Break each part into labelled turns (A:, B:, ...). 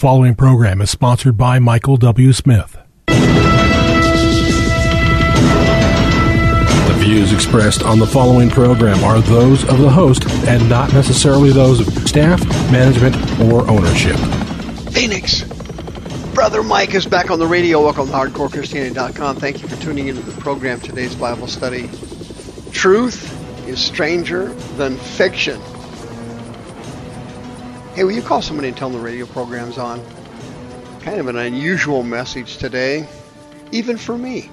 A: following program is sponsored by Michael W. Smith. The views expressed on the following program are those of the host and not necessarily those of staff, management, or ownership.
B: Phoenix. Brother Mike is back on the radio. Welcome to HardcoreChristianity.com. Thank you for tuning into the program. Today's Bible study. Truth is stranger than fiction. Hey, will you call somebody and tell them the radio program's on? Kind of an unusual message today, even for me.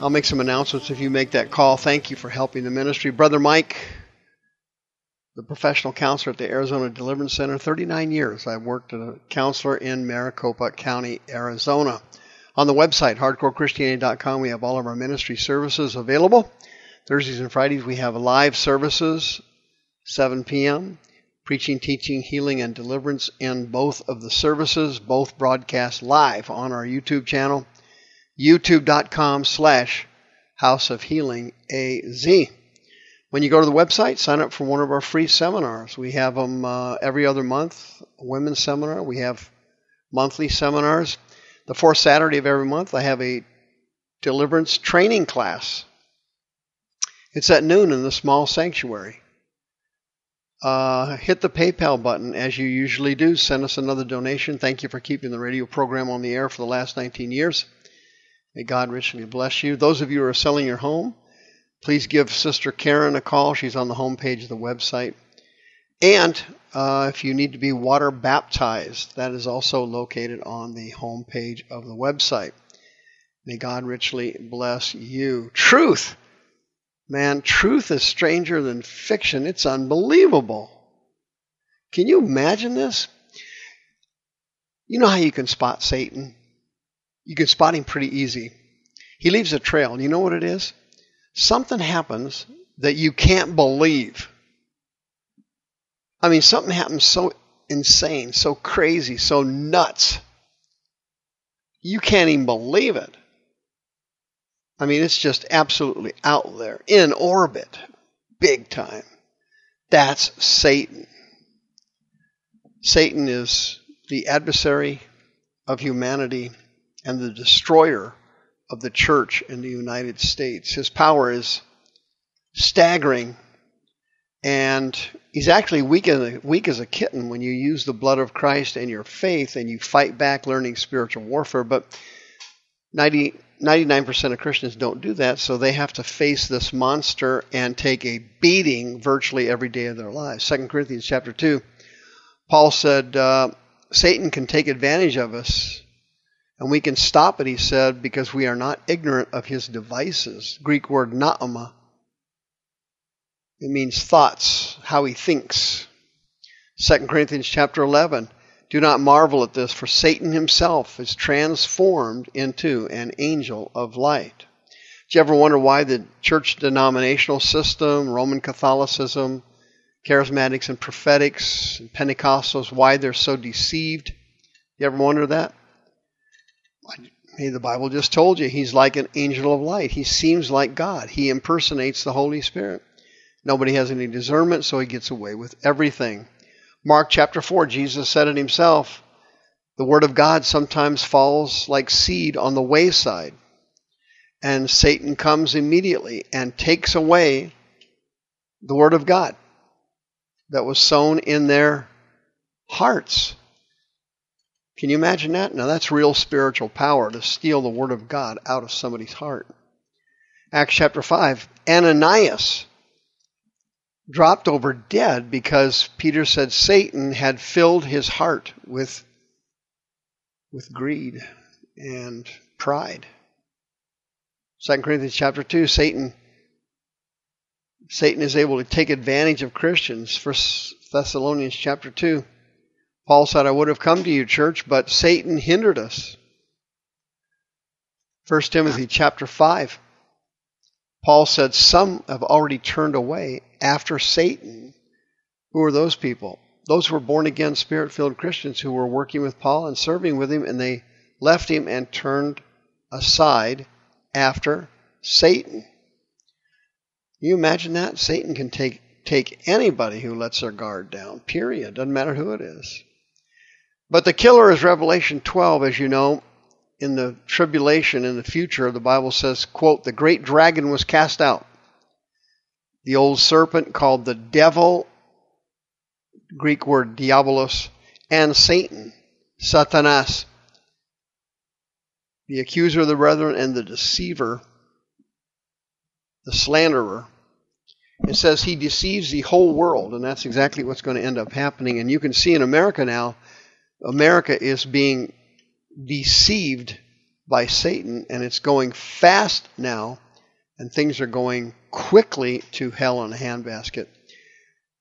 B: I'll make some announcements if you make that call. Thank you for helping the ministry. Brother Mike, the professional counselor at the Arizona Deliverance Center, 39 years. I've worked as a counselor in Maricopa County, Arizona. On the website, hardcorechristianity.com, we have all of our ministry services available. Thursdays and Fridays, we have live services, 7 p.m preaching, teaching, healing, and deliverance in both of the services, both broadcast live on our YouTube channel, youtube.com slash House of Healing AZ. When you go to the website, sign up for one of our free seminars. We have them uh, every other month, women's seminar. We have monthly seminars. The fourth Saturday of every month, I have a deliverance training class. It's at noon in the small sanctuary uh, hit the PayPal button as you usually do. Send us another donation. Thank you for keeping the radio program on the air for the last 19 years. May God richly bless you. Those of you who are selling your home, please give Sister Karen a call. She's on the homepage of the website. And uh, if you need to be water baptized, that is also located on the homepage of the website. May God richly bless you. Truth Man, truth is stranger than fiction. It's unbelievable. Can you imagine this? You know how you can spot Satan? You can spot him pretty easy. He leaves a trail. You know what it is? Something happens that you can't believe. I mean, something happens so insane, so crazy, so nuts. You can't even believe it. I mean, it's just absolutely out there, in orbit, big time. That's Satan. Satan is the adversary of humanity and the destroyer of the church in the United States. His power is staggering, and he's actually weak as, a, weak as a kitten when you use the blood of Christ and your faith and you fight back learning spiritual warfare. But 90, 99% of Christians don't do that, so they have to face this monster and take a beating virtually every day of their lives. 2 Corinthians chapter 2, Paul said, uh, Satan can take advantage of us, and we can stop it, he said, because we are not ignorant of his devices. Greek word noema. It means thoughts, how he thinks. 2 Corinthians chapter 11, do not marvel at this, for Satan himself is transformed into an angel of light. Do you ever wonder why the church denominational system, Roman Catholicism, charismatics and prophetics, and Pentecostals, why they're so deceived? You ever wonder that? Hey, the Bible just told you he's like an angel of light. He seems like God. He impersonates the Holy Spirit. Nobody has any discernment, so he gets away with everything. Mark chapter 4, Jesus said it himself the Word of God sometimes falls like seed on the wayside, and Satan comes immediately and takes away the Word of God that was sown in their hearts. Can you imagine that? Now, that's real spiritual power to steal the Word of God out of somebody's heart. Acts chapter 5 Ananias dropped over dead because Peter said Satan had filled his heart with, with greed and pride. 2 Corinthians chapter 2, Satan Satan is able to take advantage of Christians. First Thessalonians chapter 2. Paul said, I would have come to you, church, but Satan hindered us. 1 Timothy chapter 5. Paul said, Some have already turned away after Satan. Who are those people? Those were born again, spirit filled Christians who were working with Paul and serving with him, and they left him and turned aside after Satan. Can you imagine that? Satan can take, take anybody who lets their guard down, period. Doesn't matter who it is. But the killer is Revelation 12, as you know. In the tribulation, in the future, the Bible says, quote, the great dragon was cast out. The old serpent called the devil, Greek word diabolos, and Satan, Satanas, the accuser of the brethren and the deceiver, the slanderer. It says he deceives the whole world, and that's exactly what's going to end up happening. And you can see in America now, America is being deceived by Satan, and it's going fast now, and things are going quickly to hell in a handbasket.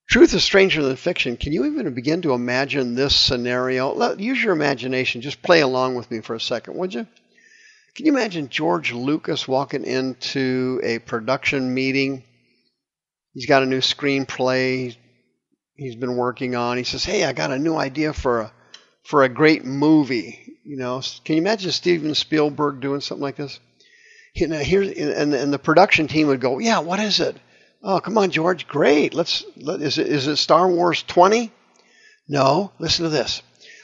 B: Truth is stranger than fiction. Can you even begin to imagine this scenario? Use your imagination. Just play along with me for a second, would you? Can you imagine George Lucas walking into a production meeting? He's got a new screenplay he's been working on. He says, "Hey, I got a new idea for a for a great movie." You know, can you imagine Steven Spielberg doing something like this? Here, and, and the production team would go, "Yeah, what is it?" Oh, come on, George. Great. Let's. Let, is it is it Star Wars 20? No. Listen to this.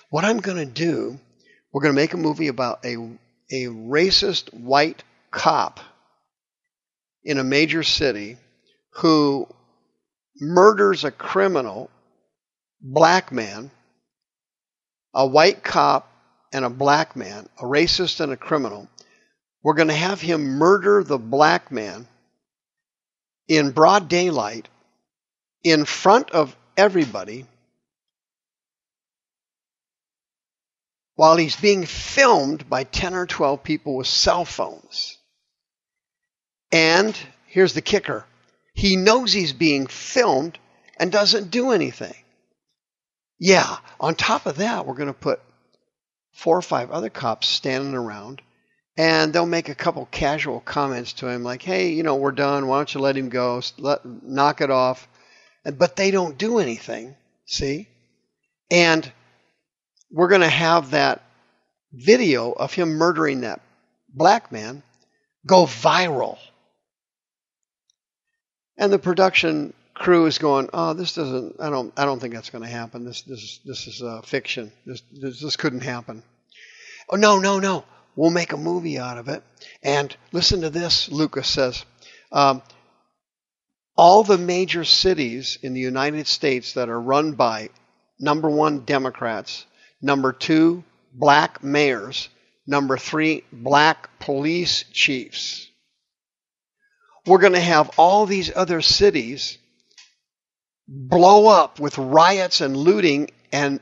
B: What I'm going to do, we're going to make a movie about a a racist white cop in a major city who murders a criminal, black man, a white cop and a black man, a racist and a criminal. We're going to have him murder the black man in broad daylight in front of everybody while he's being filmed by 10 or 12 people with cell phones. And here's the kicker he knows he's being filmed and doesn't do anything. Yeah, on top of that, we're going to put four or five other cops standing around and they'll make a couple casual comments to him like, hey, you know, we're done. Why don't you let him go? Let, knock it off. But they don't do anything, see? And we're going to have that video of him murdering that black man go viral. And the production crew is going, "Oh, this doesn't. I don't. I don't think that's going to happen. This. This is. This is uh, fiction. This, this. This couldn't happen." Oh no, no, no. We'll make a movie out of it. And listen to this. Lucas says, um, all the major cities in the United States that are run by number one Democrats Number two, black mayors. Number three, black police chiefs. We're going to have all these other cities blow up with riots and looting, and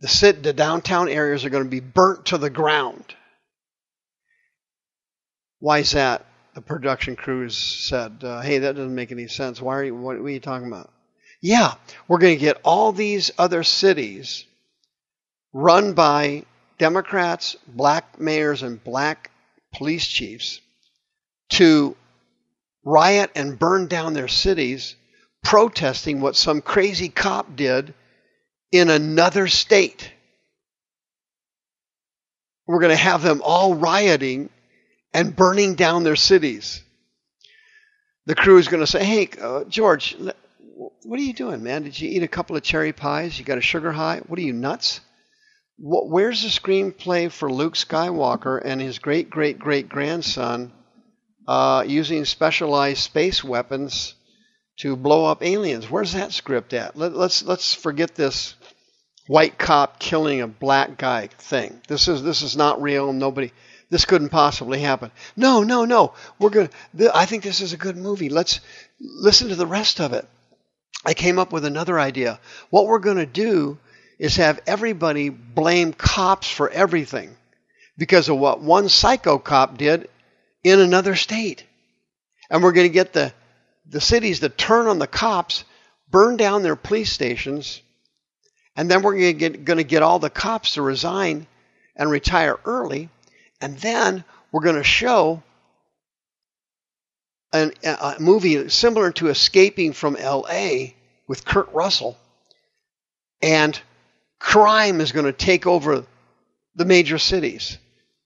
B: the, city, the downtown areas are going to be burnt to the ground. Why is that? The production crews said, uh, "Hey, that doesn't make any sense. Why are you? What, are you talking about?" Yeah, we're going to get all these other cities run by Democrats, black mayors, and black police chiefs to riot and burn down their cities protesting what some crazy cop did in another state. We're going to have them all rioting and burning down their cities. The crew is going to say, Hey, uh, George, what are you doing, man? Did you eat a couple of cherry pies? You got a sugar high? What are you, nuts? where's the screenplay for Luke Skywalker and his great great great grandson uh, using specialized space weapons to blow up aliens? Where's that script at? Let, let's let's forget this white cop killing a black guy thing. This is this is not real. Nobody. This couldn't possibly happen. No, no, no. We're going to I think this is a good movie. Let's listen to the rest of it. I came up with another idea. What we're to do is have everybody blame cops for everything because of what one psycho cop did in another state. And we're going to get the, the cities to turn on the cops, burn down their police stations, and then we're going to, get, going to get all the cops to resign and retire early. And then we're going to show an, a movie similar to Escaping from LA with Kurt Russell. And crime is going to take over the major cities.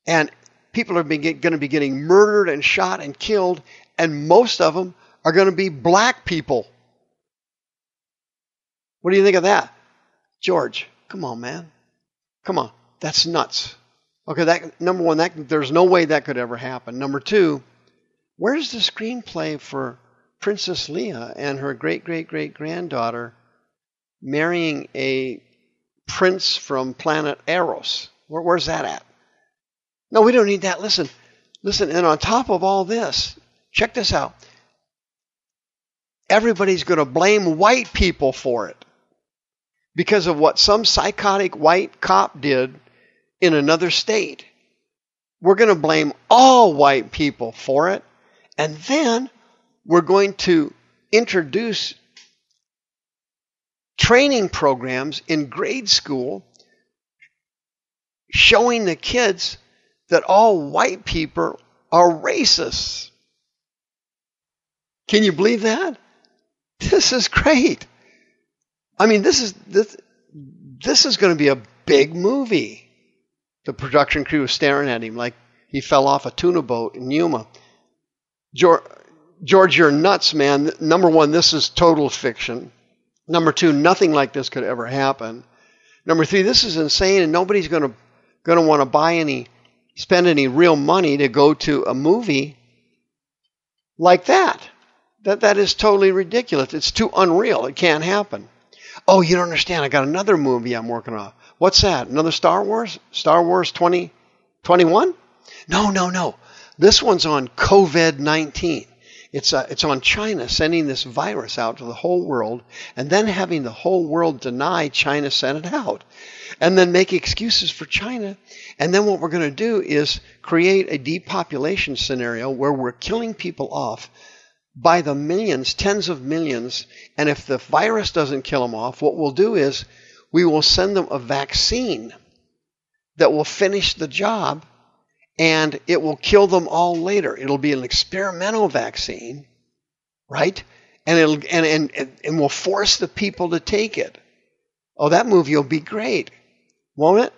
B: And people are going to be getting murdered and shot and killed, and most of them are going to be black people. What do you think of that? George, come on, man. Come on, that's nuts. Okay, that number one, that there's no way that could ever happen. Number two, where's the screenplay for Princess Leia and her great great great granddaughter marrying a prince from planet Eros? Where, where's that at? No, we don't need that. Listen, listen, and on top of all this, check this out. Everybody's going to blame white people for it because of what some psychotic white cop did in another state. We're going to blame all white people for it. And then we're going to introduce training programs in grade school showing the kids that all white people are racists. Can you believe that? This is great. I mean, this is this, this is going to be a big movie. The production crew was staring at him like he fell off a tuna boat in Yuma. George, George, you're nuts, man. Number one, this is total fiction. Number two, nothing like this could ever happen. Number three, this is insane, and nobody's going to going to want to buy any, spend any real money to go to a movie like that. That that is totally ridiculous. It's too unreal. It can't happen. Oh, you don't understand. I got another movie I'm working on. What's that? Another Star Wars? Star Wars 2021? 20, no, no, no. This one's on COVID 19. It's, uh, it's on China sending this virus out to the whole world and then having the whole world deny China sent it out and then make excuses for China. And then what we're going to do is create a depopulation scenario where we're killing people off by the millions, tens of millions. And if the virus doesn't kill them off, what we'll do is we will send them a vaccine that will finish the job and it will kill them all later. It'll be an experimental vaccine, right? And it'll and and and will force the people to take it. Oh, that movie will be great, won't it?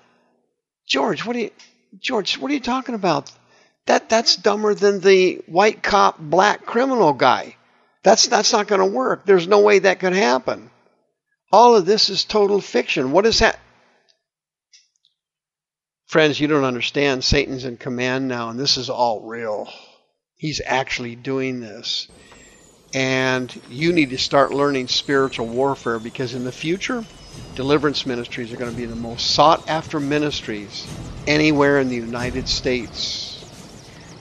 B: George, what are you George, what are you talking about? That that's dumber than the white cop black criminal guy. That's that's not going to work. There's no way that could happen. All of this is total fiction. What is that? Friends, you don't understand. Satan's in command now, and this is all real. He's actually doing this. And you need to start learning spiritual warfare because in the future, deliverance ministries are going to be the most sought after ministries anywhere in the United States.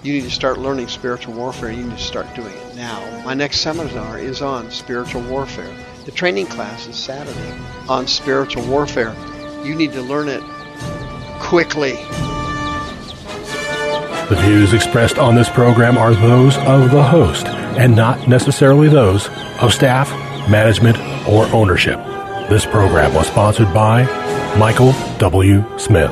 B: You need to start learning spiritual warfare. You need to start doing it now. My next seminar is on spiritual warfare. The training class is Saturday on spiritual warfare. You need to learn it quickly.
A: The views expressed on this program are those of the host and not necessarily those of staff, management, or ownership. This program was sponsored by Michael W. Smith.